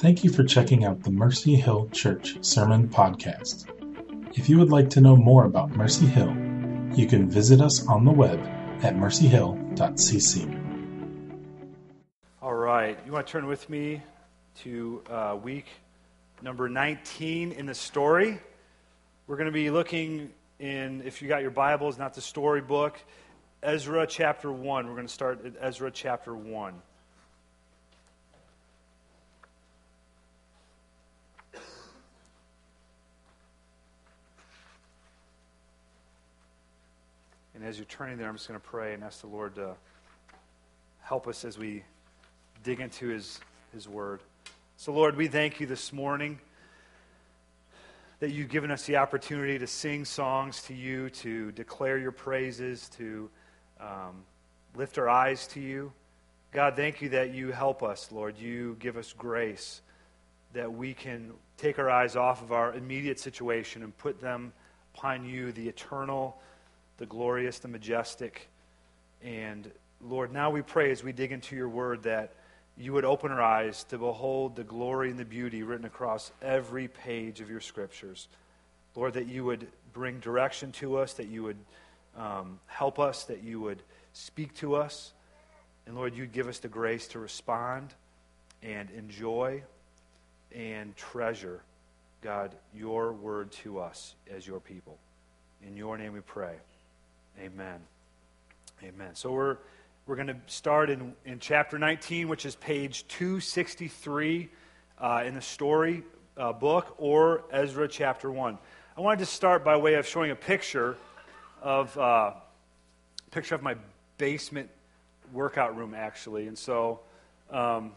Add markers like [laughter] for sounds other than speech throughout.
Thank you for checking out the Mercy Hill Church Sermon Podcast. If you would like to know more about Mercy Hill, you can visit us on the web at mercyhill.cc. All right, you want to turn with me to uh, week number 19 in the story. We're going to be looking in, if you got your Bibles, not the storybook, Ezra chapter 1. We're going to start at Ezra chapter 1. As you're turning there, I'm just going to pray and ask the Lord to help us as we dig into his, his word. So, Lord, we thank you this morning that you've given us the opportunity to sing songs to you, to declare your praises, to um, lift our eyes to you. God, thank you that you help us, Lord. You give us grace that we can take our eyes off of our immediate situation and put them upon you, the eternal the glorious, the majestic. And Lord, now we pray as we dig into your word that you would open our eyes to behold the glory and the beauty written across every page of your scriptures. Lord, that you would bring direction to us, that you would um, help us, that you would speak to us. And Lord, you'd give us the grace to respond and enjoy and treasure, God, your word to us as your people. In your name we pray. Amen. Amen. So we're, we're going to start in, in chapter 19, which is page 263 uh, in the story uh, book, or Ezra chapter 1. I wanted to start by way of showing a picture of uh, picture of my basement workout room, actually. And so, um,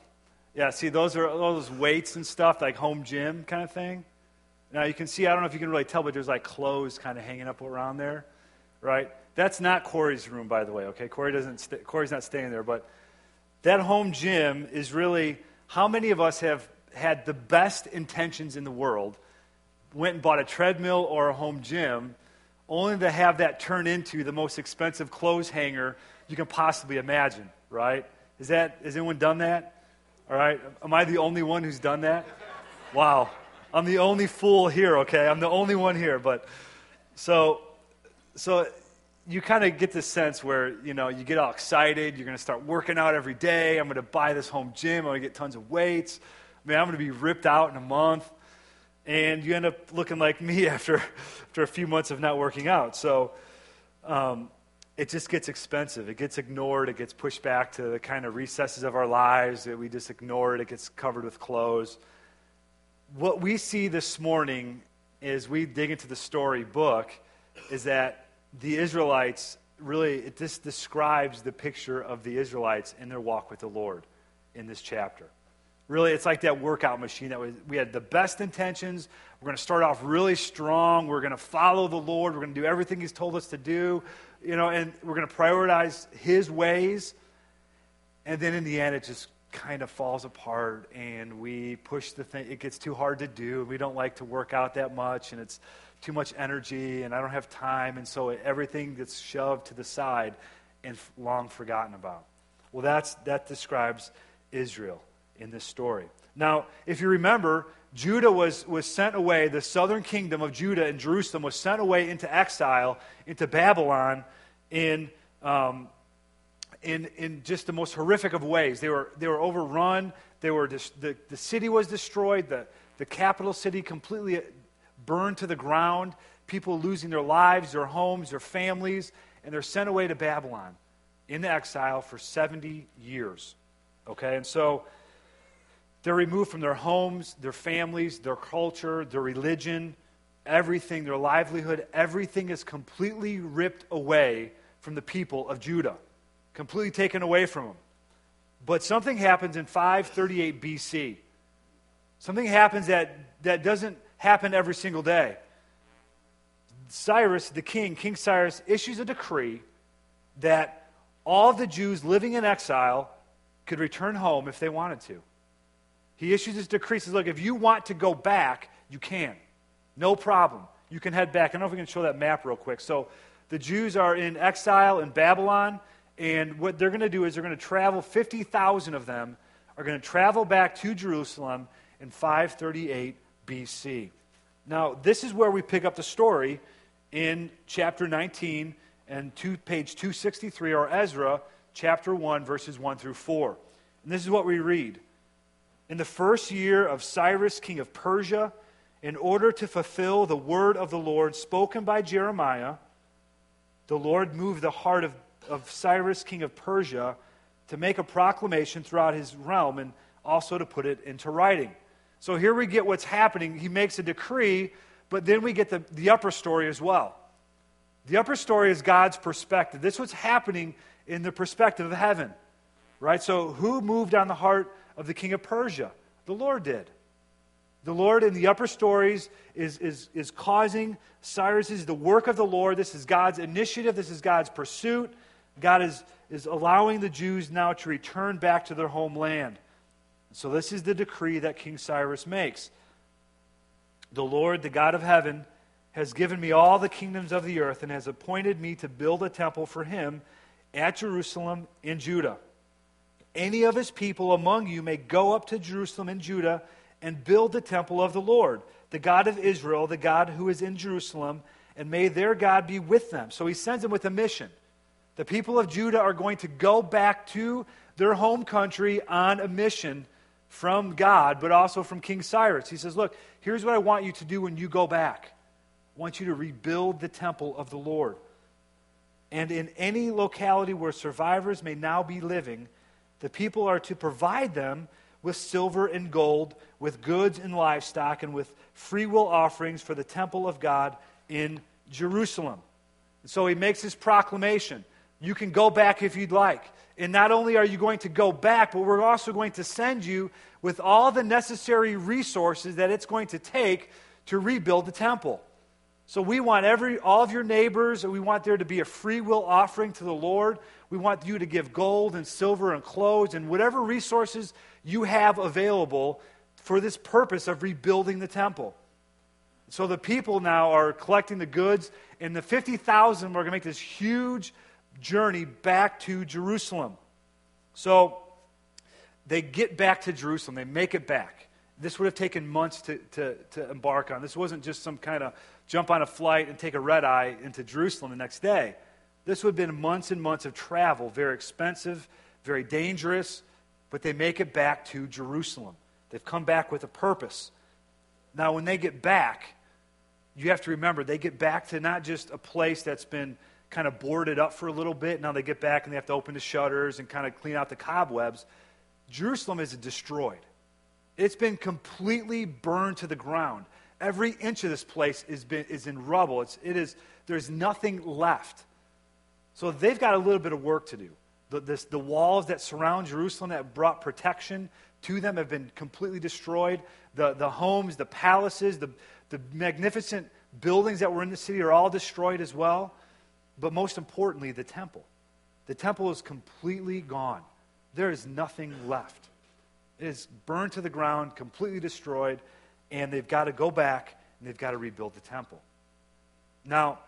yeah, see, those are all those weights and stuff, like home gym kind of thing. Now you can see, I don't know if you can really tell, but there's like clothes kind of hanging up around there, right? That's not Corey's room, by the way, okay? Corey doesn't st- Corey's not staying there, but that home gym is really how many of us have had the best intentions in the world, went and bought a treadmill or a home gym, only to have that turn into the most expensive clothes hanger you can possibly imagine, right? Is that, has anyone done that? All right. Am I the only one who's done that? Wow. I'm the only fool here, okay? I'm the only one here, but so so you kind of get this sense where you know you get all excited you're going to start working out every day i'm going to buy this home gym i'm going to get tons of weights. I mean, i'm going to be ripped out in a month. And you end up looking like me [laughs] after after a few months of not working out. So um, it just gets expensive. It gets ignored. It gets pushed back to the kind of recesses of our lives that we just ignore it it gets covered with clothes. What we see this morning as we dig into the story book is that the Israelites really, it, this describes the picture of the Israelites in their walk with the Lord in this chapter. Really, it's like that workout machine that was, we had the best intentions. We're going to start off really strong. We're going to follow the Lord. We're going to do everything He's told us to do, you know, and we're going to prioritize His ways. And then in the end, it just kind of falls apart and we push the thing. It gets too hard to do. We don't like to work out that much, and it's too much energy and I don't have time, and so everything gets shoved to the side and long forgotten about. Well, that's, that describes Israel in this story. Now, if you remember, Judah was, was sent away, the southern kingdom of Judah and Jerusalem was sent away into exile, into Babylon, in, um, in, in just the most horrific of ways. They were, they were overrun, they were dis- the, the city was destroyed, the, the capital city completely burned to the ground, people losing their lives, their homes, their families, and they're sent away to Babylon in exile for 70 years. Okay, and so they're removed from their homes, their families, their culture, their religion, everything, their livelihood, everything is completely ripped away from the people of Judah, completely taken away from them. But something happens in 538 BC. Something happens that, that doesn't happen every single day. Cyrus, the king, King Cyrus, issues a decree that all the Jews living in exile could return home if they wanted to. He issues this decree, says, Look, if you want to go back, you can. No problem. You can head back. I don't know if we can show that map real quick. So the Jews are in exile in Babylon, and what they're going to do is they're going to travel, 50,000 of them are going to travel back to Jerusalem in 538 BC. Now, this is where we pick up the story in chapter 19 and two, page 263, or Ezra chapter 1, verses 1 through 4. And this is what we read. In the first year of Cyrus, king of Persia, in order to fulfill the word of the Lord spoken by Jeremiah, the Lord moved the heart of, of Cyrus, king of Persia, to make a proclamation throughout his realm and also to put it into writing. So here we get what's happening. He makes a decree, but then we get the, the upper story as well. The upper story is God's perspective. This is what's happening in the perspective of heaven. Right? So who moved on the heart of the king of Persia? The Lord did. The Lord in the upper stories is, is, is causing Cyrus is the work of the Lord. This is God's initiative. This is God's pursuit. God is, is allowing the Jews now to return back to their homeland. So, this is the decree that King Cyrus makes. The Lord, the God of heaven, has given me all the kingdoms of the earth and has appointed me to build a temple for him at Jerusalem in Judah. Any of his people among you may go up to Jerusalem in Judah and build the temple of the Lord, the God of Israel, the God who is in Jerusalem, and may their God be with them. So he sends them with a mission. The people of Judah are going to go back to their home country on a mission from God, but also from King Cyrus. He says, Look, here's what I want you to do when you go back. I want you to rebuild the temple of the Lord. And in any locality where survivors may now be living, the people are to provide them with silver and gold, with goods and livestock, and with free will offerings for the temple of God in Jerusalem. And so he makes this proclamation. You can go back if you'd like. And not only are you going to go back, but we're also going to send you with all the necessary resources that it's going to take to rebuild the temple. So we want every all of your neighbors, we want there to be a free will offering to the Lord. We want you to give gold and silver and clothes and whatever resources you have available for this purpose of rebuilding the temple. So the people now are collecting the goods, and the 50,000 are going to make this huge journey back to Jerusalem. So they get back to Jerusalem, they make it back. This would have taken months to, to, to embark on. This wasn't just some kind of jump on a flight and take a red eye into Jerusalem the next day. This would have been months and months of travel, very expensive, very dangerous, but they make it back to Jerusalem. They've come back with a purpose. Now, when they get back, you have to remember they get back to not just a place that's been kind of boarded up for a little bit. Now they get back and they have to open the shutters and kind of clean out the cobwebs. Jerusalem is destroyed. It's been completely burned to the ground. Every inch of this place is, been, is in rubble. It's, it is, there's nothing left. So they've got a little bit of work to do. The, this, the walls that surround Jerusalem that brought protection to them have been completely destroyed. The, the homes, the palaces, the, the magnificent buildings that were in the city are all destroyed as well. But most importantly, the temple. The temple is completely gone. There is nothing left. It is burned to the ground, completely destroyed, and they've got to go back and they've got to rebuild the temple. Now,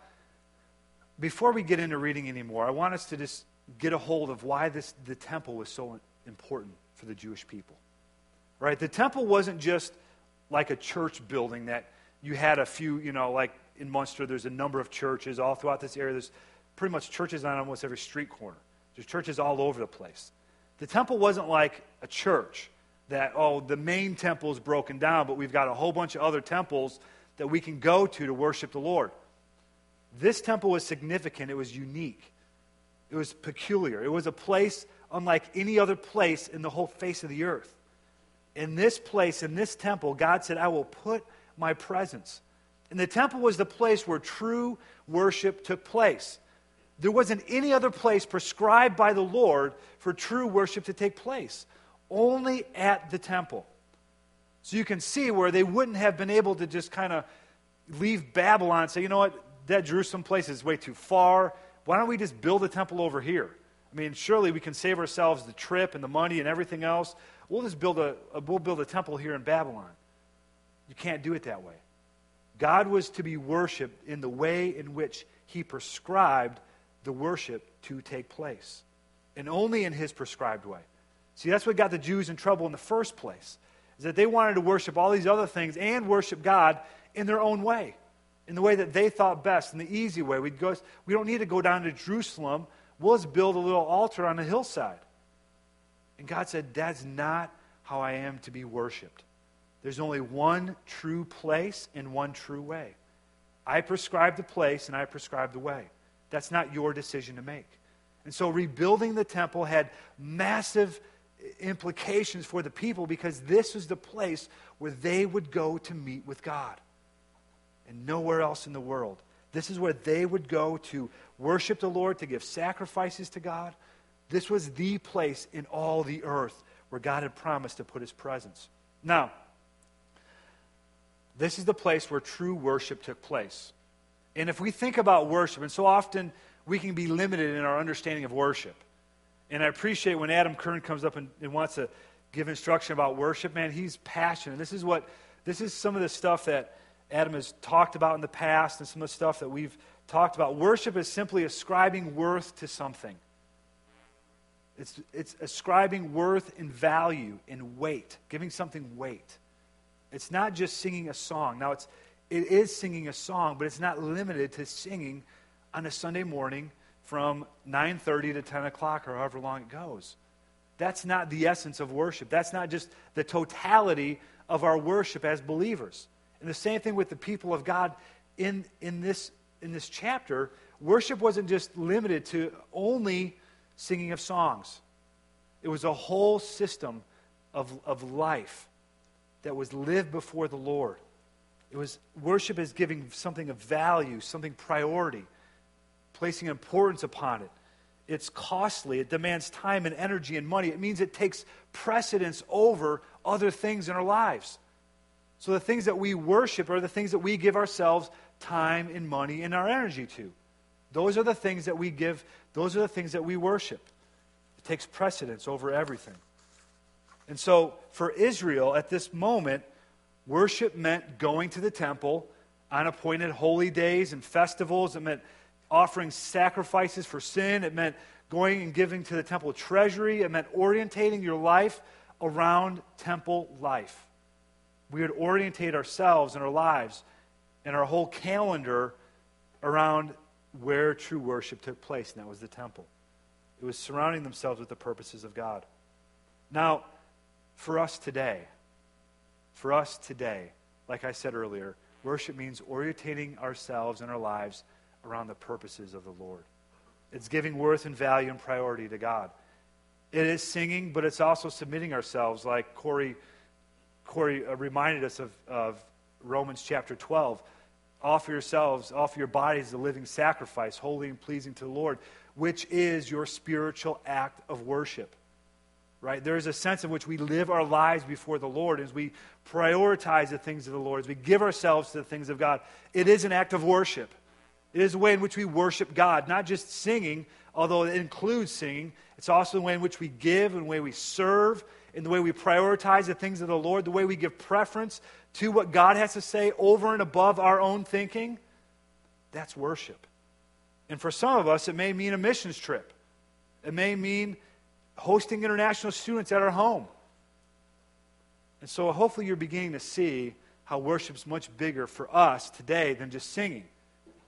before we get into reading anymore, I want us to just get a hold of why this, the temple was so important for the Jewish people. Right? The temple wasn't just like a church building that you had a few, you know, like in Munster, there's a number of churches all throughout this area. There's pretty much churches on almost every street corner. There's churches all over the place. The temple wasn't like a church that, oh, the main temple is broken down, but we've got a whole bunch of other temples that we can go to to worship the Lord. This temple was significant, it was unique, it was peculiar. It was a place unlike any other place in the whole face of the earth. In this place, in this temple, God said, I will put my presence. And the temple was the place where true worship took place. There wasn't any other place prescribed by the Lord for true worship to take place, only at the temple. So you can see where they wouldn't have been able to just kind of leave Babylon and say, you know what, that Jerusalem place is way too far. Why don't we just build a temple over here? I mean, surely we can save ourselves the trip and the money and everything else. We'll just build a, a we'll build a temple here in Babylon. You can't do it that way. God was to be worshiped in the way in which he prescribed the worship to take place, and only in his prescribed way. See, that's what got the Jews in trouble in the first place. Is that they wanted to worship all these other things and worship God in their own way, in the way that they thought best, in the easy way. We'd go, we don't need to go down to Jerusalem. We'll just build a little altar on a hillside. And God said, That's not how I am to be worshiped. There's only one true place and one true way. I prescribe the place and I prescribe the way. That's not your decision to make. And so rebuilding the temple had massive implications for the people because this was the place where they would go to meet with God and nowhere else in the world. This is where they would go to worship the Lord, to give sacrifices to God. This was the place in all the earth where God had promised to put his presence. Now, this is the place where true worship took place. And if we think about worship, and so often we can be limited in our understanding of worship. And I appreciate when Adam Kern comes up and, and wants to give instruction about worship, man, he's passionate. This is what this is some of the stuff that Adam has talked about in the past and some of the stuff that we've talked about. Worship is simply ascribing worth to something. It's, it's ascribing worth and value and weight, giving something weight. It's not just singing a song. Now, it's, it is singing a song, but it's not limited to singing on a Sunday morning from 9.30 to 10 o'clock or however long it goes. That's not the essence of worship. That's not just the totality of our worship as believers. And the same thing with the people of God in, in, this, in this chapter. Worship wasn't just limited to only singing of songs, it was a whole system of, of life that was lived before the Lord. It was worship is giving something of value, something priority, placing importance upon it. It's costly. It demands time and energy and money. It means it takes precedence over other things in our lives. So the things that we worship are the things that we give ourselves time and money and our energy to. Those are the things that we give, those are the things that we worship. It takes precedence over everything. And so for Israel at this moment, worship meant going to the temple on appointed holy days and festivals. It meant offering sacrifices for sin. It meant going and giving to the temple treasury. It meant orientating your life around temple life. We would orientate ourselves and our lives and our whole calendar around where true worship took place, and that was the temple. It was surrounding themselves with the purposes of God. Now, for us today, for us today, like I said earlier, worship means orientating ourselves and our lives around the purposes of the Lord. It's giving worth and value and priority to God. It is singing, but it's also submitting ourselves, like Corey, Corey uh, reminded us of, of Romans chapter 12. Offer yourselves, offer your bodies a living sacrifice, holy and pleasing to the Lord, which is your spiritual act of worship right? There is a sense in which we live our lives before the Lord as we prioritize the things of the Lord, as we give ourselves to the things of God. It is an act of worship. It is a way in which we worship God, not just singing, although it includes singing. It's also the way in which we give and the way we serve, in the way we prioritize the things of the Lord, the way we give preference to what God has to say over and above our own thinking. That's worship. And for some of us, it may mean a missions trip. It may mean hosting international students at our home. And so hopefully you're beginning to see how worship's much bigger for us today than just singing.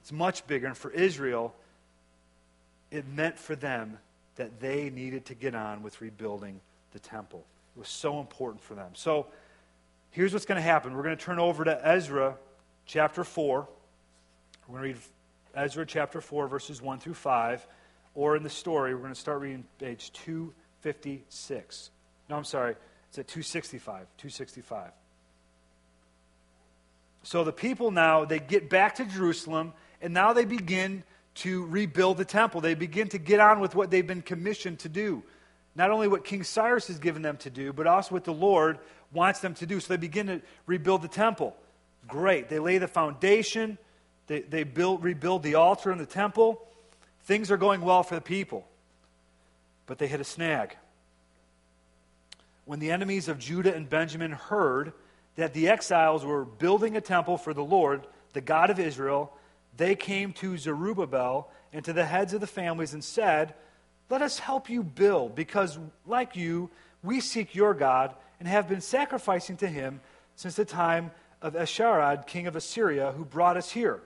It's much bigger. And for Israel, it meant for them that they needed to get on with rebuilding the temple. It was so important for them. So here's what's going to happen. We're going to turn over to Ezra chapter 4. We're going to read Ezra chapter 4, verses 1 through 5 or in the story, we're going to start reading page 256. No, I'm sorry, it's at 265. 265. So the people now, they get back to Jerusalem, and now they begin to rebuild the temple. They begin to get on with what they've been commissioned to do. Not only what King Cyrus has given them to do, but also what the Lord wants them to do. So they begin to rebuild the temple. Great. They lay the foundation, they, they build, rebuild the altar in the temple. Things are going well for the people, but they hit a snag. When the enemies of Judah and Benjamin heard that the exiles were building a temple for the Lord, the God of Israel, they came to Zerubbabel and to the heads of the families and said, Let us help you build, because like you, we seek your God and have been sacrificing to him since the time of Esarhad, king of Assyria, who brought us here.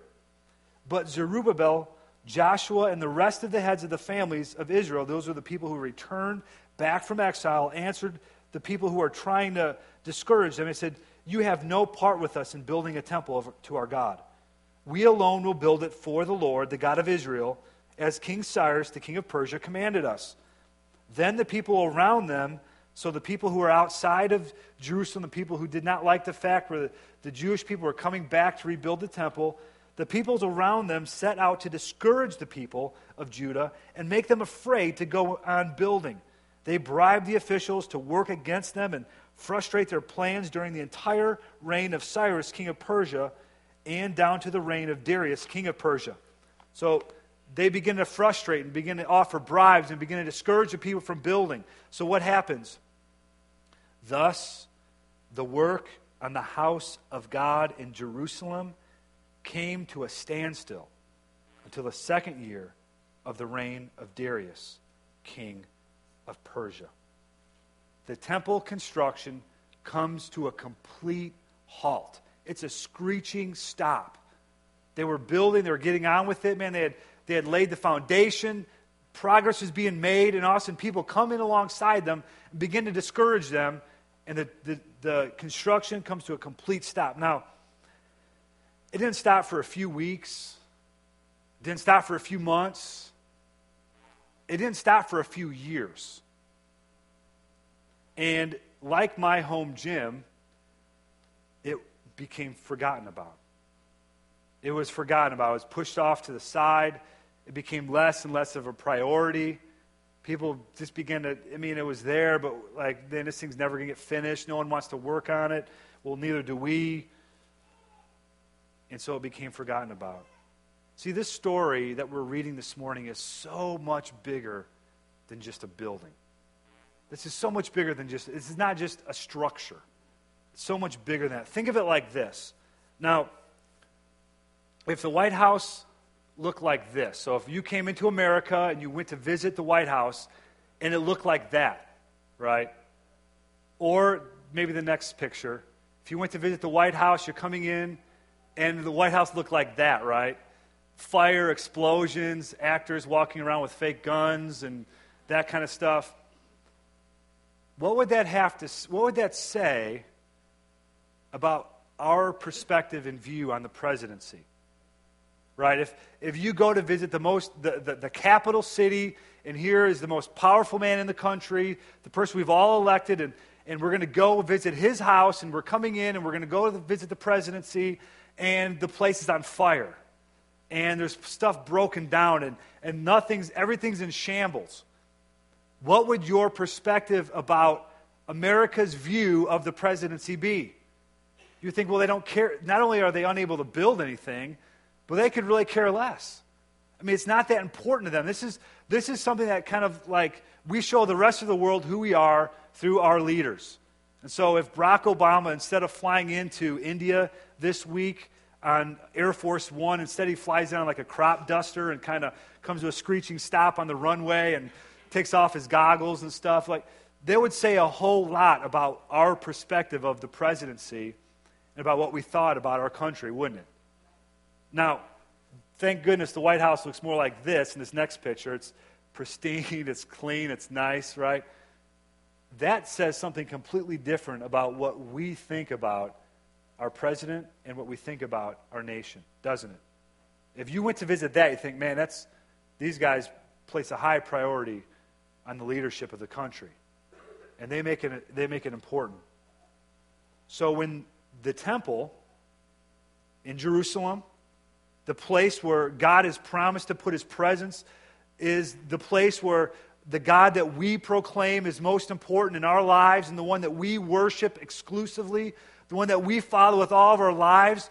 But Zerubbabel, Joshua, and the rest of the heads of the families of Israel, those are the people who returned back from exile, answered the people who are trying to discourage them and said, You have no part with us in building a temple to our God. We alone will build it for the Lord, the God of Israel, as King Cyrus, the king of Persia, commanded us. Then the people around them, so the people who were outside of Jerusalem, the people who did not like the fact where the Jewish people were coming back to rebuild the temple, the peoples around them set out to discourage the people of Judah and make them afraid to go on building. They bribed the officials to work against them and frustrate their plans during the entire reign of Cyrus, king of Persia and down to the reign of Darius, king of Persia. So they begin to frustrate and begin to offer bribes and begin to discourage the people from building. So what happens? Thus, the work on the house of God in Jerusalem came to a standstill until the second year of the reign of Darius, king of Persia. The temple construction comes to a complete halt. It's a screeching stop. They were building, they were getting on with it, man. They had, they had laid the foundation. Progress was being made, and all of a sudden people come in alongside them and begin to discourage them, and the, the, the construction comes to a complete stop. Now, it didn't stop for a few weeks, it didn't stop for a few months, it didn't stop for a few years. And like my home gym, it became forgotten about. It was forgotten about. It was pushed off to the side. It became less and less of a priority. People just began to, I mean, it was there, but like, then this thing's never going to get finished. No one wants to work on it. Well, neither do we. And so it became forgotten about. See, this story that we're reading this morning is so much bigger than just a building. This is so much bigger than just, this is not just a structure It's so much bigger than that. Think of it like this. Now, if the White House looked like this, so if you came into America and you went to visit the White House and it looked like that, right? Or maybe the next picture, if you went to visit the White House, you're coming in and the White House looked like that, right? Fire, explosions, actors walking around with fake guns and that kind of stuff. What would that have to what would that say about our perspective and view on the presidency. Right? If, if you go to visit the most the, the, the, capital city, and here is the most powerful man in the country, the person we've all elected, and, and we're going to go visit his house, and we're coming in, and we're going to go to the, visit the presidency, and the place is on fire. And there's stuff broken down, and, and nothing's, everything's in shambles. What would your perspective about America's view of the presidency be? you think, well, they don't care. Not only are they unable to build anything, but they could really care less. I mean, it's not that important to them. This is, this is something that kind of like we show the rest of the world who we are through our leaders. And so, if Barack Obama, instead of flying into India this week on Air Force One, instead he flies down like a crop duster and kind of comes to a screeching stop on the runway and takes off his goggles and stuff, like, they would say a whole lot about our perspective of the presidency and about what we thought about our country, wouldn't it? Now, thank goodness the White House looks more like this in this next picture. It's pristine, it's clean, it's nice, right? That says something completely different about what we think about our president and what we think about our nation, doesn't it? If you went to visit that, you think, man, that's these guys place a high priority on the leadership of the country. And they make it, they make it important. So when the temple in Jerusalem, the place where God has promised to put his presence, is the place where the God that we proclaim is most important in our lives and the one that we worship exclusively, the one that we follow with all of our lives,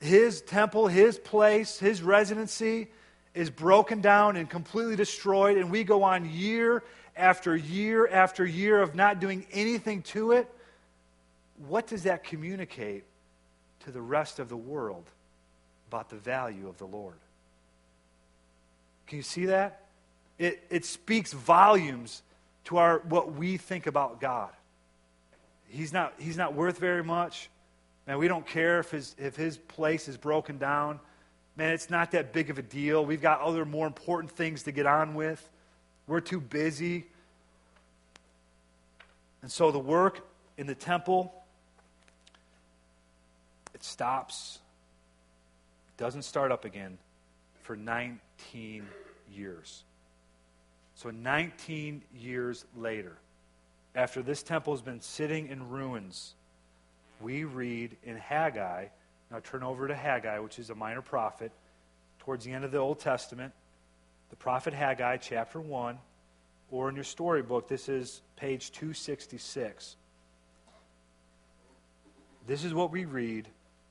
his temple, his place, his residency is broken down and completely destroyed, and we go on year after year after year of not doing anything to it what does that communicate to the rest of the world about the value of the Lord? Can you see that? It, it speaks volumes to our, what we think about God. He's not, he's not worth very much. Man, we don't care if his, if his place is broken down. Man, it's not that big of a deal. We've got other more important things to get on with. We're too busy. And so the work in the temple, it stops, doesn't start up again for 19 years. So 19 years later, after this temple has been sitting in ruins, we read in Haggai, now turn over to Haggai, which is a minor prophet, towards the end of the Old Testament, the prophet Haggai, chapter 1, or in your storybook, this is page 266. This is what we read.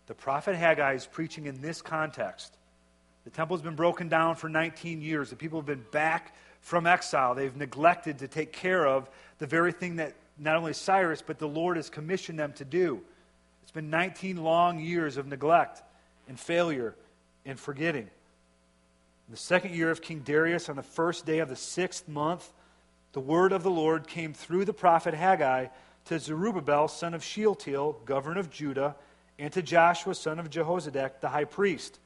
The prophet Haggai is preaching in this context. The temple's been broken down for 19 years. The people have been back from exile. They've neglected to take care of the very thing that not only Cyrus, but the Lord has commissioned them to do. It's been 19 long years of neglect and failure and forgetting. In the second year of King Darius, on the first day of the sixth month, the word of the Lord came through the prophet Haggai to Zerubbabel, son of Shealtiel, governor of Judah, and to Joshua, son of Jehozadak, the high priest.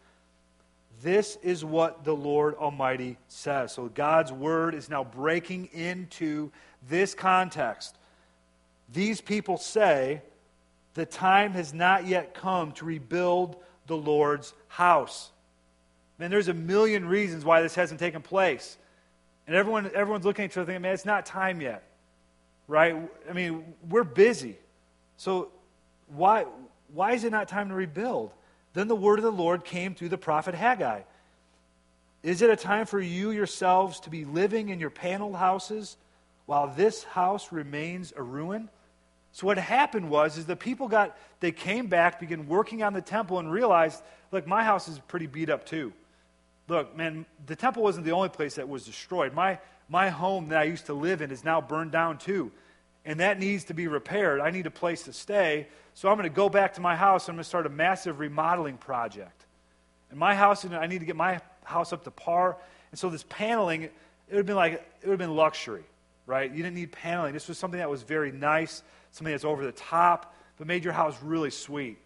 This is what the Lord Almighty says. So God's word is now breaking into this context. These people say, the time has not yet come to rebuild the Lord's house. Man, there's a million reasons why this hasn't taken place. And everyone, everyone's looking at each other thinking, man, it's not time yet. Right? I mean, we're busy. So why, why is it not time to rebuild? Then the word of the Lord came through the prophet Haggai. Is it a time for you yourselves to be living in your paneled houses while this house remains a ruin? So what happened was is the people got they came back, began working on the temple, and realized, look, my house is pretty beat up too. Look, man, the temple wasn't the only place that was destroyed. My my home that I used to live in is now burned down too. And that needs to be repaired. I need a place to stay. So I'm going to go back to my house. And I'm going to start a massive remodeling project. And my house, I need to get my house up to par. And so this paneling, it would have been like, it would have been luxury, right? You didn't need paneling. This was something that was very nice, something that's over the top, but made your house really sweet.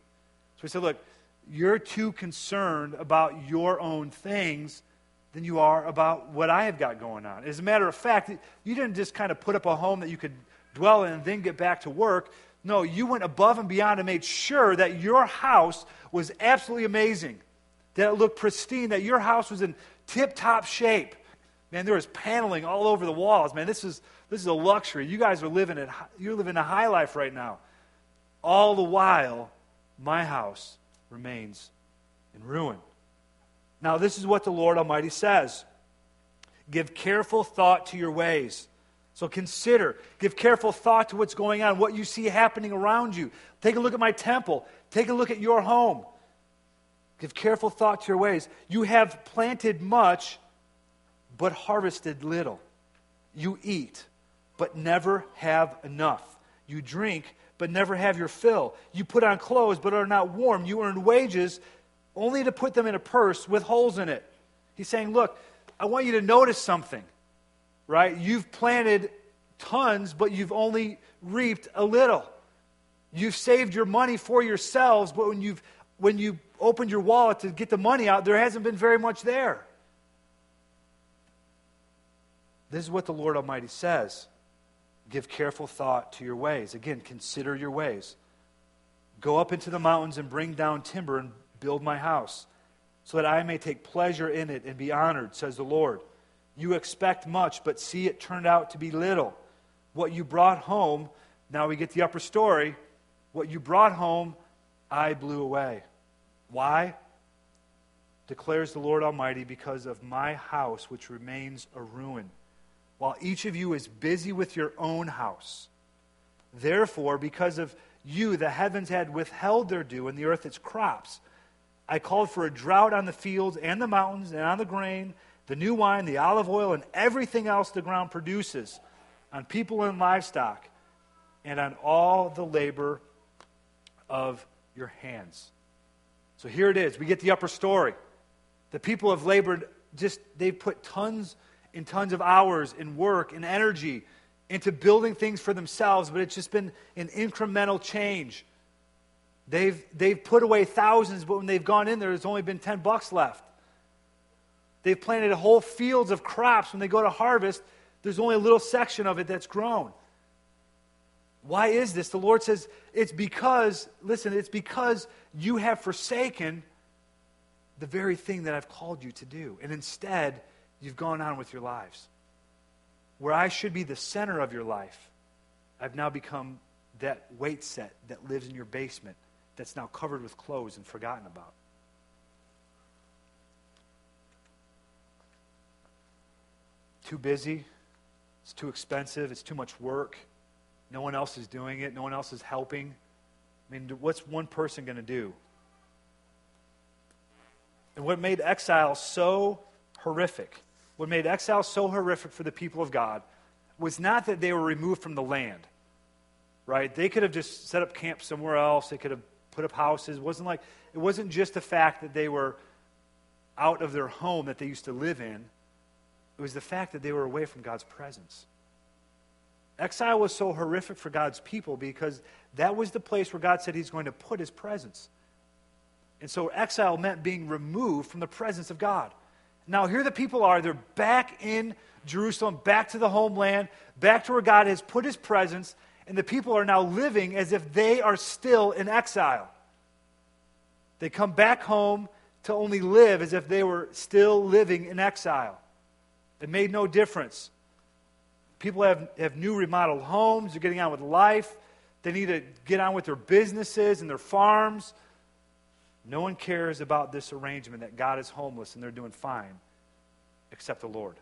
So we said, look, you're too concerned about your own things than you are about what I have got going on. As a matter of fact, you didn't just kind of put up a home that you could dwell in and then get back to work. No, you went above and beyond and made sure that your house was absolutely amazing, that it looked pristine, that your house was in tip top shape. Man, there was paneling all over the walls. Man, this is, this is a luxury. You guys are living it. You're living a high life right now. All the while, my house remains in ruin. Now, this is what the Lord Almighty says Give careful thought to your ways. So consider, give careful thought to what's going on, what you see happening around you. Take a look at my temple. Take a look at your home. Give careful thought to your ways. You have planted much, but harvested little. You eat, but never have enough. You drink, but never have your fill. You put on clothes, but are not warm. You earn wages, only to put them in a purse with holes in it. He's saying, Look, I want you to notice something right? You've planted tons, but you've only reaped a little. You've saved your money for yourselves, but when you've when you opened your wallet to get the money out, there hasn't been very much there. This is what the Lord Almighty says. Give careful thought to your ways. Again, consider your ways. Go up into the mountains and bring down timber and build my house, so that I may take pleasure in it and be honored, says the Lord. You expect much, but see it turned out to be little. What you brought home, now we get the upper story. What you brought home, I blew away. Why? Declares the Lord Almighty, because of my house, which remains a ruin, while each of you is busy with your own house. Therefore, because of you, the heavens had withheld their dew, and the earth its crops. I called for a drought on the fields and the mountains and on the grain the new wine, the olive oil, and everything else the ground produces on people and livestock, and on all the labor of your hands. So here it is. We get the upper story. The people have labored just, they've put tons and tons of hours in work and energy into building things for themselves, but it's just been an incremental change. They've, they've put away thousands, but when they've gone in there, there's only been 10 bucks left. They've planted whole fields of crops. When they go to harvest, there's only a little section of it that's grown. Why is this? The Lord says it's because, listen, it's because you have forsaken the very thing that I've called you to do. And instead, you've gone on with your lives. Where I should be the center of your life, I've now become that weight set that lives in your basement that's now covered with clothes and forgotten about. Too busy. It's too expensive. It's too much work. No one else is doing it. No one else is helping. I mean, what's one person going to do? And what made exile so horrific, what made exile so horrific for the people of God, was not that they were removed from the land, right? They could have just set up camp somewhere else. They could have put up houses. It wasn't like it wasn't just the fact that they were out of their home that they used to live in. It was the fact that they were away from God's presence. Exile was so horrific for God's people because that was the place where God said He's going to put His presence. And so exile meant being removed from the presence of God. Now, here the people are. They're back in Jerusalem, back to the homeland, back to where God has put His presence, and the people are now living as if they are still in exile. They come back home to only live as if they were still living in exile. It made no difference. People have, have new remodeled homes, they're getting on with life, they need to get on with their businesses and their farms. No one cares about this arrangement that God is homeless and they're doing fine except the Lord.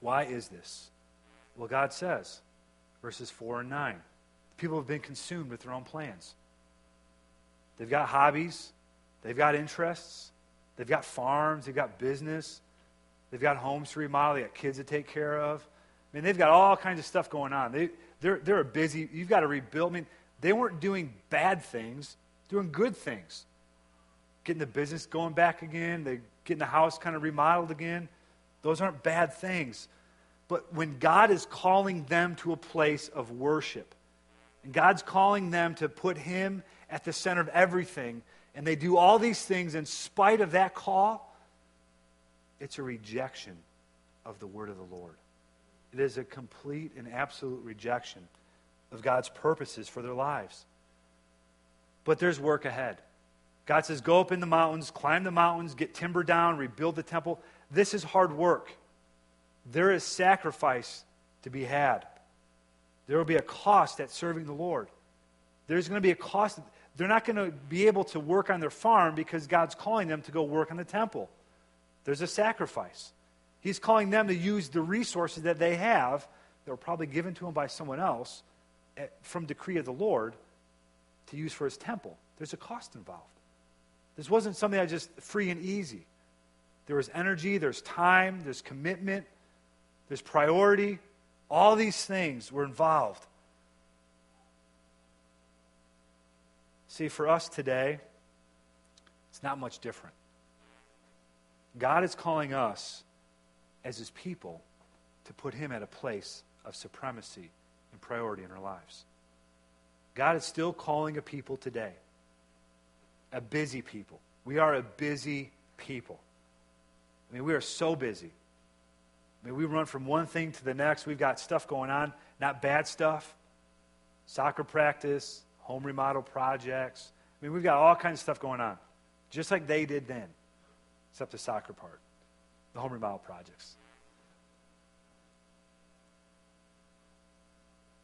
Why is this? Well, God says, verses 4 and 9, people have been consumed with their own plans. They've got hobbies, they've got interests, they've got farms, they've got business, they've got homes to remodel, they've got kids to take care of. I mean, they've got all kinds of stuff going on. They, they're, they're busy. You've got to rebuild. I mean, they weren't doing bad things, doing good things. Getting the business going back again, they getting the house kind of remodeled again. Those aren't bad things. But when God is calling them to a place of worship, and God's calling them to put Him at the center of everything, and they do all these things in spite of that call, it's a rejection of the word of the Lord. It is a complete and absolute rejection of God's purposes for their lives. But there's work ahead. God says, Go up in the mountains, climb the mountains, get timber down, rebuild the temple. This is hard work. There is sacrifice to be had. There will be a cost at serving the Lord. There's going to be a cost. They're not going to be able to work on their farm because God's calling them to go work on the temple. There's a sacrifice. He's calling them to use the resources that they have that were probably given to them by someone else eh, from decree of the Lord to use for his temple. There's a cost involved. This wasn't something that just free and easy. There was energy, there's time, there's commitment, there's priority. All these things were involved. See, for us today, it's not much different. God is calling us as his people to put him at a place of supremacy and priority in our lives. God is still calling a people today, a busy people. We are a busy people. I mean, we are so busy. I mean, we run from one thing to the next. We've got stuff going on, not bad stuff. Soccer practice, home remodel projects. I mean, we've got all kinds of stuff going on, just like they did then, except the soccer part, the home remodel projects.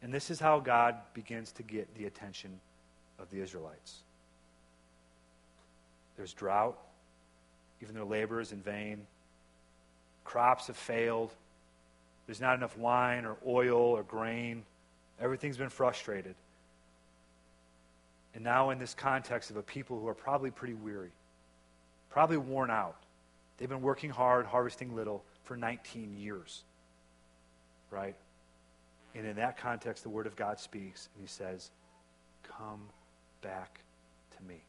And this is how God begins to get the attention of the Israelites. There's drought, even their labor is in vain. Crops have failed. There's not enough wine or oil or grain. Everything's been frustrated. And now, in this context of a people who are probably pretty weary, probably worn out, they've been working hard, harvesting little for 19 years. Right? And in that context, the Word of God speaks, and He says, Come back to me.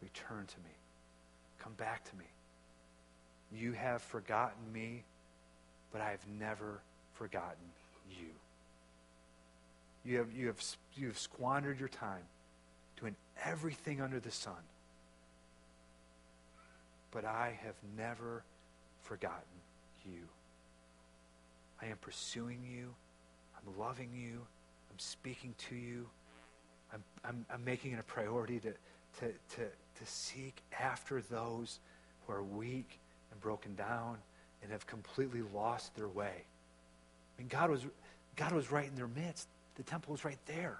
Return to me. Come back to me. You have forgotten me. but I have never forgotten you. You have, you have, you have squandered your time doing everything under the sun. But I have never forgotten you. I am pursuing you. I'm loving you. I'm speaking to you. I'm, I'm, I'm making it a priority to, to, to, to seek after those who are weak and broken down and have completely lost their way. I mean, God was, God was right in their midst. The temple was right there.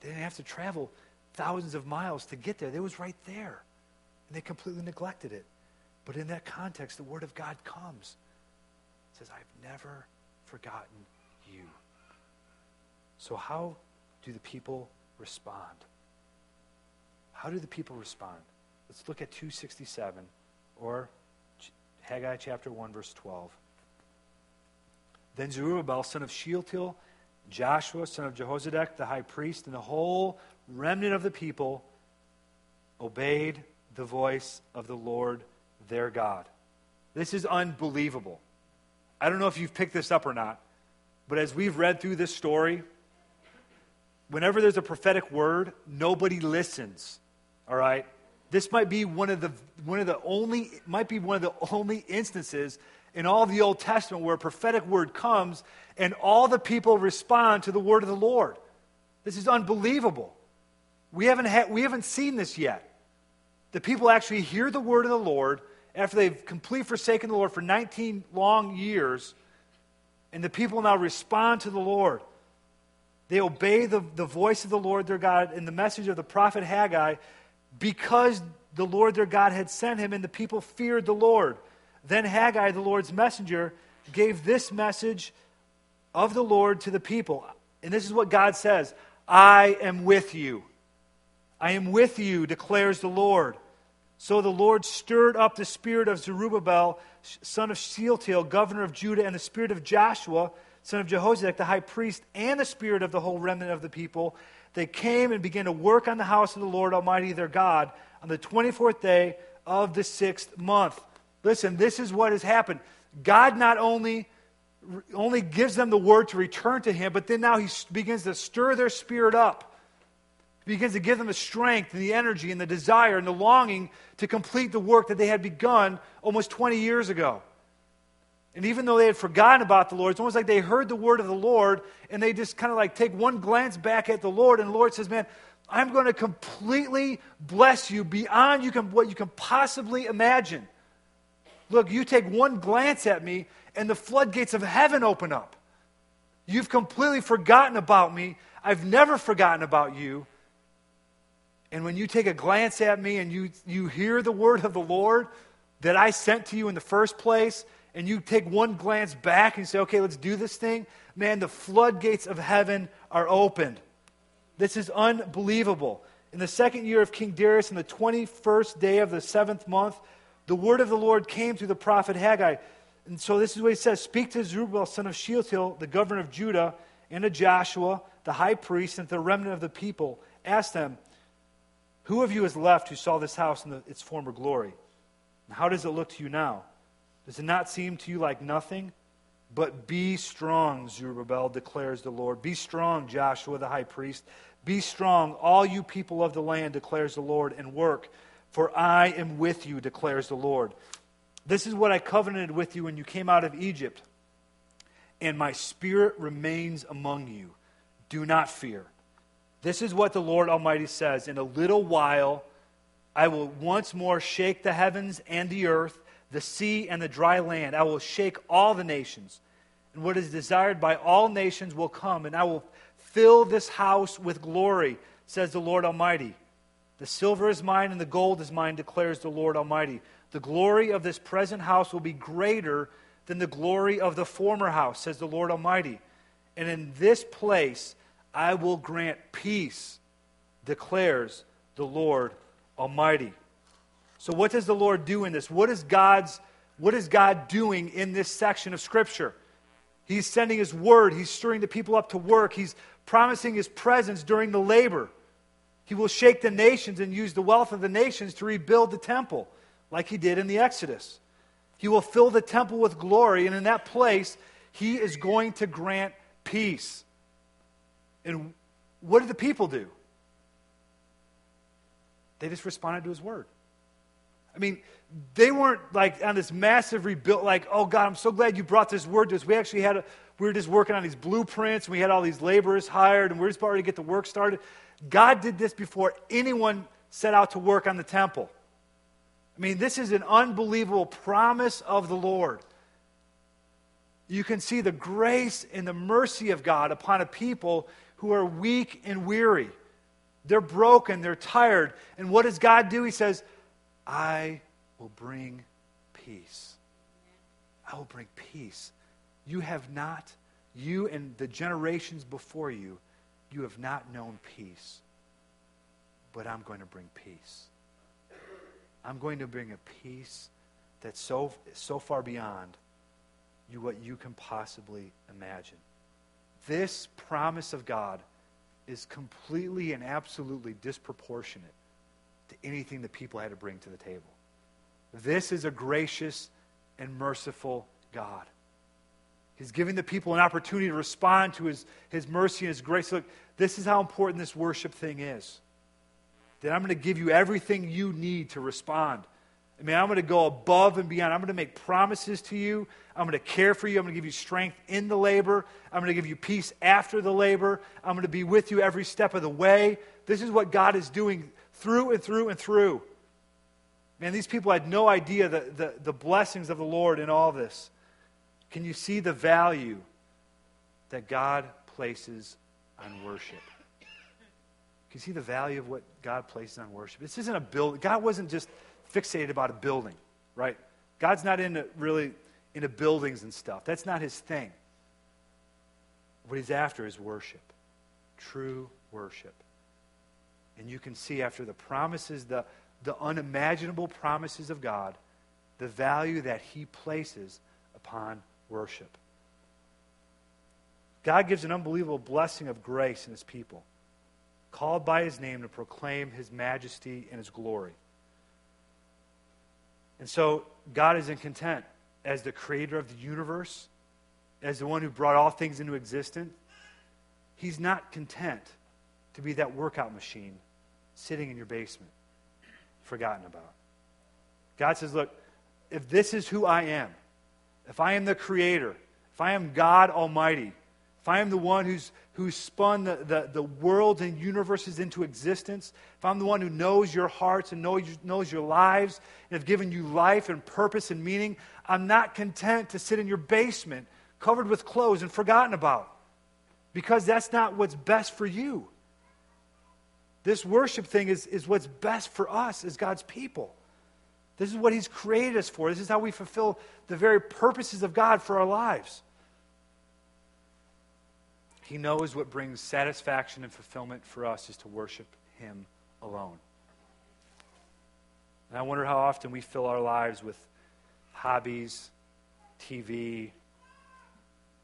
They didn't have to travel thousands of miles to get there. It was right there. And they completely neglected it. But in that context, the Word of God comes. It says, I've never forgotten you. So, how do the people respond? How do the people respond? Let's look at 267 or Haggai chapter 1, verse 12. Then Zerubbabel, son of Shealtiel, Joshua, son of Jehozadak, the high priest, and the whole remnant of the people obeyed the voice of the Lord their God. This is unbelievable. I don't know if you've picked this up or not, but as we've read through this story, whenever there's a prophetic word, nobody listens. All right? This might be one of the one of the only might be one of the only instances in all the Old Testament where a prophetic word comes and all the people respond to the word of the Lord. This is unbelievable. We haven't, ha- we haven't seen this yet. The people actually hear the word of the Lord after they've completely forsaken the Lord for 19 long years, and the people now respond to the Lord. They obey the, the voice of the Lord their God and the message of the prophet Haggai because the Lord their God had sent him, and the people feared the Lord. Then Haggai, the Lord's messenger, gave this message of the Lord to the people. And this is what God says I am with you. I am with you, declares the Lord. So the Lord stirred up the spirit of Zerubbabel, son of Shealtiel, governor of Judah, and the spirit of Joshua, son of Jehozadak, the high priest, and the spirit of the whole remnant of the people. They came and began to work on the house of the Lord Almighty their God on the 24th day of the sixth month. Listen, this is what has happened. God not only only gives them the word to return to him, but then now he begins to stir their spirit up. He begins to give them the strength and the energy and the desire and the longing to complete the work that they had begun almost 20 years ago. And even though they had forgotten about the Lord, it's almost like they heard the word of the Lord and they just kind of like take one glance back at the Lord, and the Lord says, Man, I'm going to completely bless you beyond you can, what you can possibly imagine. Look, you take one glance at me, and the floodgates of heaven open up. You've completely forgotten about me. I've never forgotten about you. And when you take a glance at me and you, you hear the word of the Lord that I sent to you in the first place, and you take one glance back and say, okay, let's do this thing, man, the floodgates of heaven are opened. This is unbelievable. In the second year of King Darius, in the 21st day of the seventh month, the word of the Lord came through the prophet Haggai. And so this is what he says Speak to Zerubbabel, son of Shealtiel, the governor of Judah, and to Joshua, the high priest, and to the remnant of the people. Ask them, Who of you is left who saw this house in the, its former glory? And how does it look to you now? Does it not seem to you like nothing? But be strong, Zerubbabel, declares the Lord. Be strong, Joshua the high priest. Be strong, all you people of the land, declares the Lord, and work, for I am with you, declares the Lord. This is what I covenanted with you when you came out of Egypt, and my spirit remains among you. Do not fear. This is what the Lord Almighty says In a little while, I will once more shake the heavens and the earth the sea and the dry land. I will shake all the nations, and what is desired by all nations will come, and I will fill this house with glory, says the Lord Almighty. The silver is mine and the gold is mine, declares the Lord Almighty. The glory of this present house will be greater than the glory of the former house, says the Lord Almighty. And in this place I will grant peace, declares the Lord Almighty. So, what does the Lord do in this? What is, God's, what is God doing in this section of Scripture? He's sending His word, He's stirring the people up to work, He's promising His presence during the labor. He will shake the nations and use the wealth of the nations to rebuild the temple, like He did in the Exodus. He will fill the temple with glory, and in that place, he is going to grant peace. And what did the people do? They just responded to his word. I mean, they weren't like on this massive rebuild, like, oh God, I'm so glad you brought this word to us. We actually had a, we were just working on these blueprints, and we had all these laborers hired, and we are just about ready to get the work started. God did this before anyone set out to work on the temple. I mean, this is an unbelievable promise of the Lord. You can see the grace and the mercy of God upon a people who are weak and weary. They're broken, they're tired. And what does God do? He says, I will bring peace. I will bring peace. You have not, you and the generations before you, you have not known peace. But I'm going to bring peace. I'm going to bring a peace that's so, so far beyond you what you can possibly imagine. This promise of God is completely and absolutely disproportionate to anything the people had to bring to the table. This is a gracious and merciful God. He's giving the people an opportunity to respond to his, his mercy and his grace. Look, this is how important this worship thing is. That I'm going to give you everything you need to respond. I mean, I'm going to go above and beyond. I'm going to make promises to you. I'm going to care for you. I'm going to give you strength in the labor. I'm going to give you peace after the labor. I'm going to be with you every step of the way. This is what God is doing through and through and through. Man, these people had no idea the, the, the blessings of the Lord in all this. Can you see the value that God places on worship? Can you see the value of what God places on worship? This isn't a building. God wasn't just fixated about a building, right? God's not into really into buildings and stuff. That's not his thing. What he's after is worship. True worship. And you can see after the promises, the, the unimaginable promises of God, the value that he places upon worship. God gives an unbelievable blessing of grace in his people, called by his name to proclaim his majesty and his glory. And so God is in content as the creator of the universe, as the one who brought all things into existence. He's not content to be that workout machine sitting in your basement, forgotten about. God says, Look, if this is who I am, if I am the creator, if I am God Almighty, if I am the one who's, who's spun the, the, the worlds and universes into existence, if I'm the one who knows your hearts and knows, knows your lives and have given you life and purpose and meaning, I'm not content to sit in your basement covered with clothes and forgotten about because that's not what's best for you. This worship thing is, is what's best for us as God's people. This is what He's created us for. This is how we fulfill the very purposes of God for our lives. He knows what brings satisfaction and fulfillment for us is to worship Him alone. And I wonder how often we fill our lives with hobbies, TV,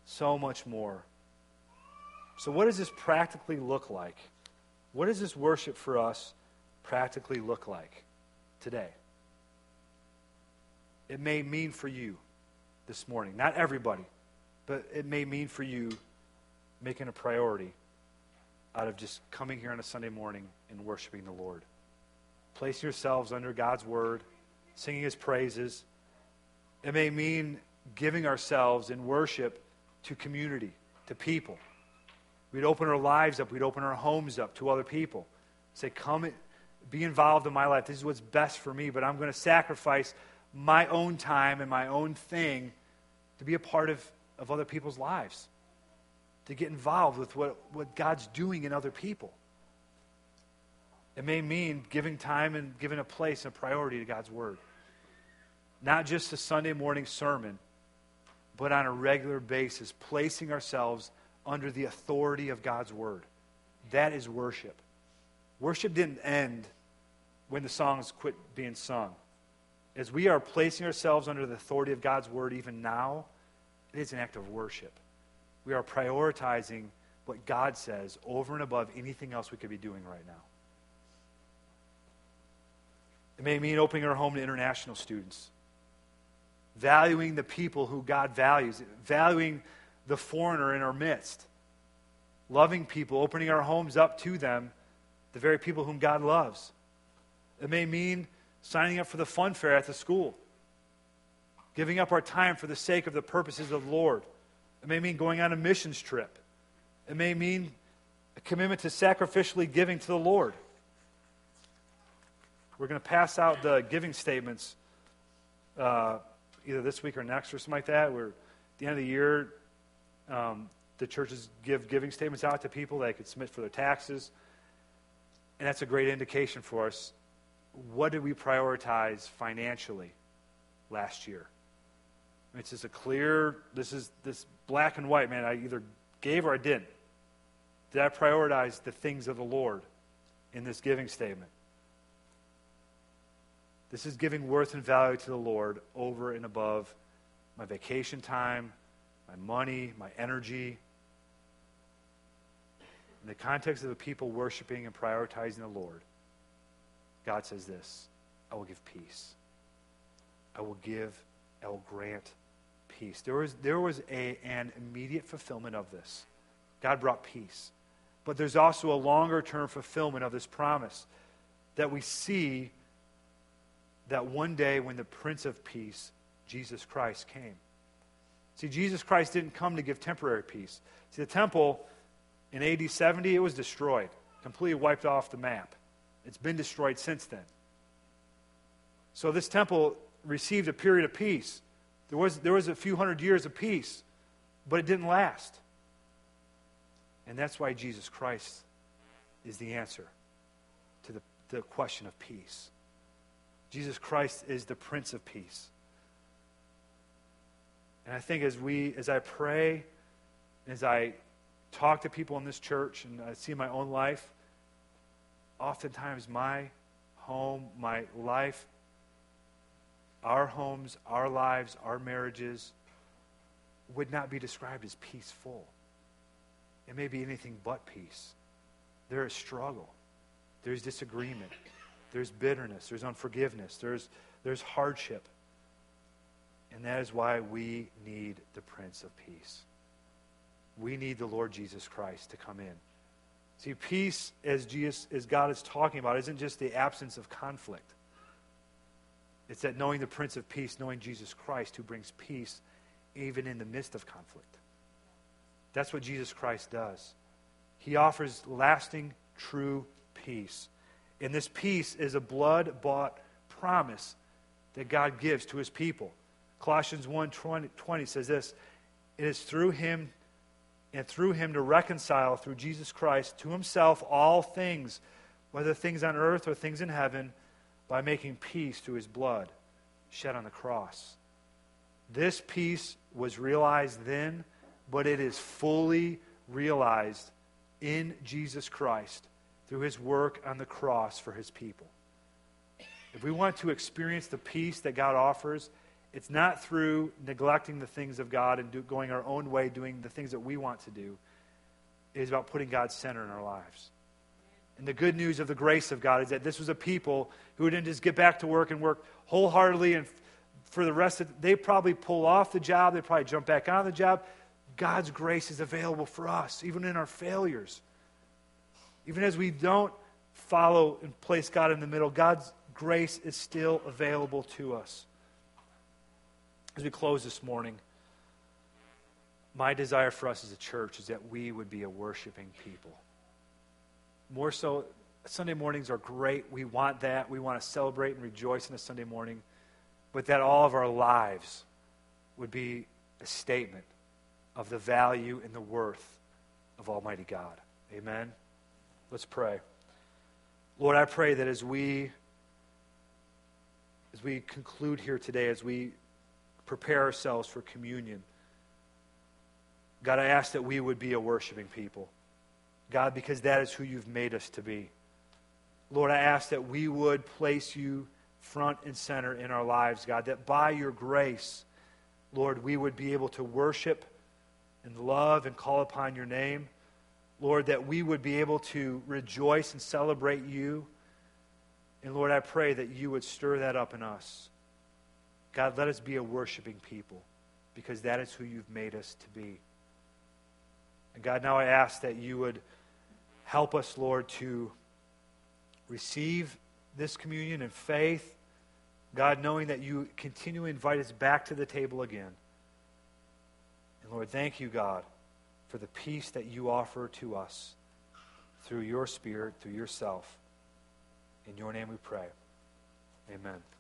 so much more. So, what does this practically look like? What does this worship for us practically look like today? It may mean for you this morning. Not everybody, but it may mean for you making a priority out of just coming here on a Sunday morning and worshiping the Lord. Place yourselves under God's word, singing his praises. It may mean giving ourselves in worship to community, to people. We'd open our lives up, we'd open our homes up to other people. Say, come, be involved in my life. This is what's best for me, but I'm going to sacrifice my own time and my own thing to be a part of, of other people's lives, to get involved with what, what God's doing in other people. It may mean giving time and giving a place and a priority to God's Word. Not just a Sunday morning sermon, but on a regular basis, placing ourselves under the authority of God's Word. That is worship. Worship didn't end when the songs quit being sung as we are placing ourselves under the authority of God's word even now, it is an act of worship. We are prioritizing what God says over and above anything else we could be doing right now. It may mean opening our home to international students. valuing the people who God values, valuing the foreigner in our midst, loving people, opening our homes up to them, the very people whom God loves. It may mean signing up for the fun fair at the school, giving up our time for the sake of the purposes of the Lord. It may mean going on a missions trip. It may mean a commitment to sacrificially giving to the Lord. We're going to pass out the giving statements uh, either this week or next or something like that. We're at the end of the year. Um, the churches give giving statements out to people they could submit for their taxes. And that's a great indication for us. What did we prioritize financially last year? It's just a clear, this is this black and white, man. I either gave or I didn't. Did I prioritize the things of the Lord in this giving statement? This is giving worth and value to the Lord over and above my vacation time, my money, my energy. In the context of the people worshiping and prioritizing the Lord, God says this I will give peace. I will give, I will grant peace. There was, there was a, an immediate fulfillment of this. God brought peace. But there's also a longer term fulfillment of this promise that we see that one day when the Prince of Peace, Jesus Christ, came. See, Jesus Christ didn't come to give temporary peace. See, the temple in AD 70, it was destroyed, completely wiped off the map. It's been destroyed since then. So this temple received a period of peace. There was, there was a few hundred years of peace, but it didn't last. And that's why Jesus Christ is the answer to the, the question of peace. Jesus Christ is the Prince of Peace. And I think as we, as I pray, as I talk to people in this church and I see my own life, oftentimes my home, my life, our homes, our lives, our marriages would not be described as peaceful. It may be anything but peace. There is struggle, there's disagreement, there's bitterness, there's unforgiveness, there's, there's hardship. And that is why we need the Prince of Peace. We need the Lord Jesus Christ to come in. See, peace, as, Jesus, as God is talking about, isn't just the absence of conflict. It's that knowing the Prince of Peace, knowing Jesus Christ, who brings peace even in the midst of conflict. That's what Jesus Christ does. He offers lasting, true peace. And this peace is a blood bought promise that God gives to his people. Colossians 1 20, 20 says this It is through him and through him to reconcile through Jesus Christ to himself all things, whether things on earth or things in heaven, by making peace through his blood shed on the cross. This peace was realized then, but it is fully realized in Jesus Christ through his work on the cross for his people. If we want to experience the peace that God offers, it's not through neglecting the things of God and do, going our own way, doing the things that we want to do. It is about putting God center in our lives. And the good news of the grace of God is that this was a people who didn't just get back to work and work wholeheartedly and for the rest of they probably pull off the job, they probably jump back on the job. God's grace is available for us, even in our failures. Even as we don't follow and place God in the middle, God's grace is still available to us. As we close this morning, my desire for us as a church is that we would be a worshiping people. More so, Sunday mornings are great. We want that. We want to celebrate and rejoice in a Sunday morning. But that all of our lives would be a statement of the value and the worth of Almighty God. Amen. Let's pray. Lord, I pray that as we as we conclude here today, as we prepare ourselves for communion, God, I ask that we would be a worshiping people. God, because that is who you've made us to be. Lord, I ask that we would place you front and center in our lives, God, that by your grace, Lord, we would be able to worship and love and call upon your name. Lord, that we would be able to rejoice and celebrate you. And Lord, I pray that you would stir that up in us. God, let us be a worshiping people because that is who you've made us to be. And God, now I ask that you would help us, Lord, to receive this communion in faith. God, knowing that you continue to invite us back to the table again. And Lord, thank you, God, for the peace that you offer to us through your Spirit, through yourself. In your name we pray. Amen.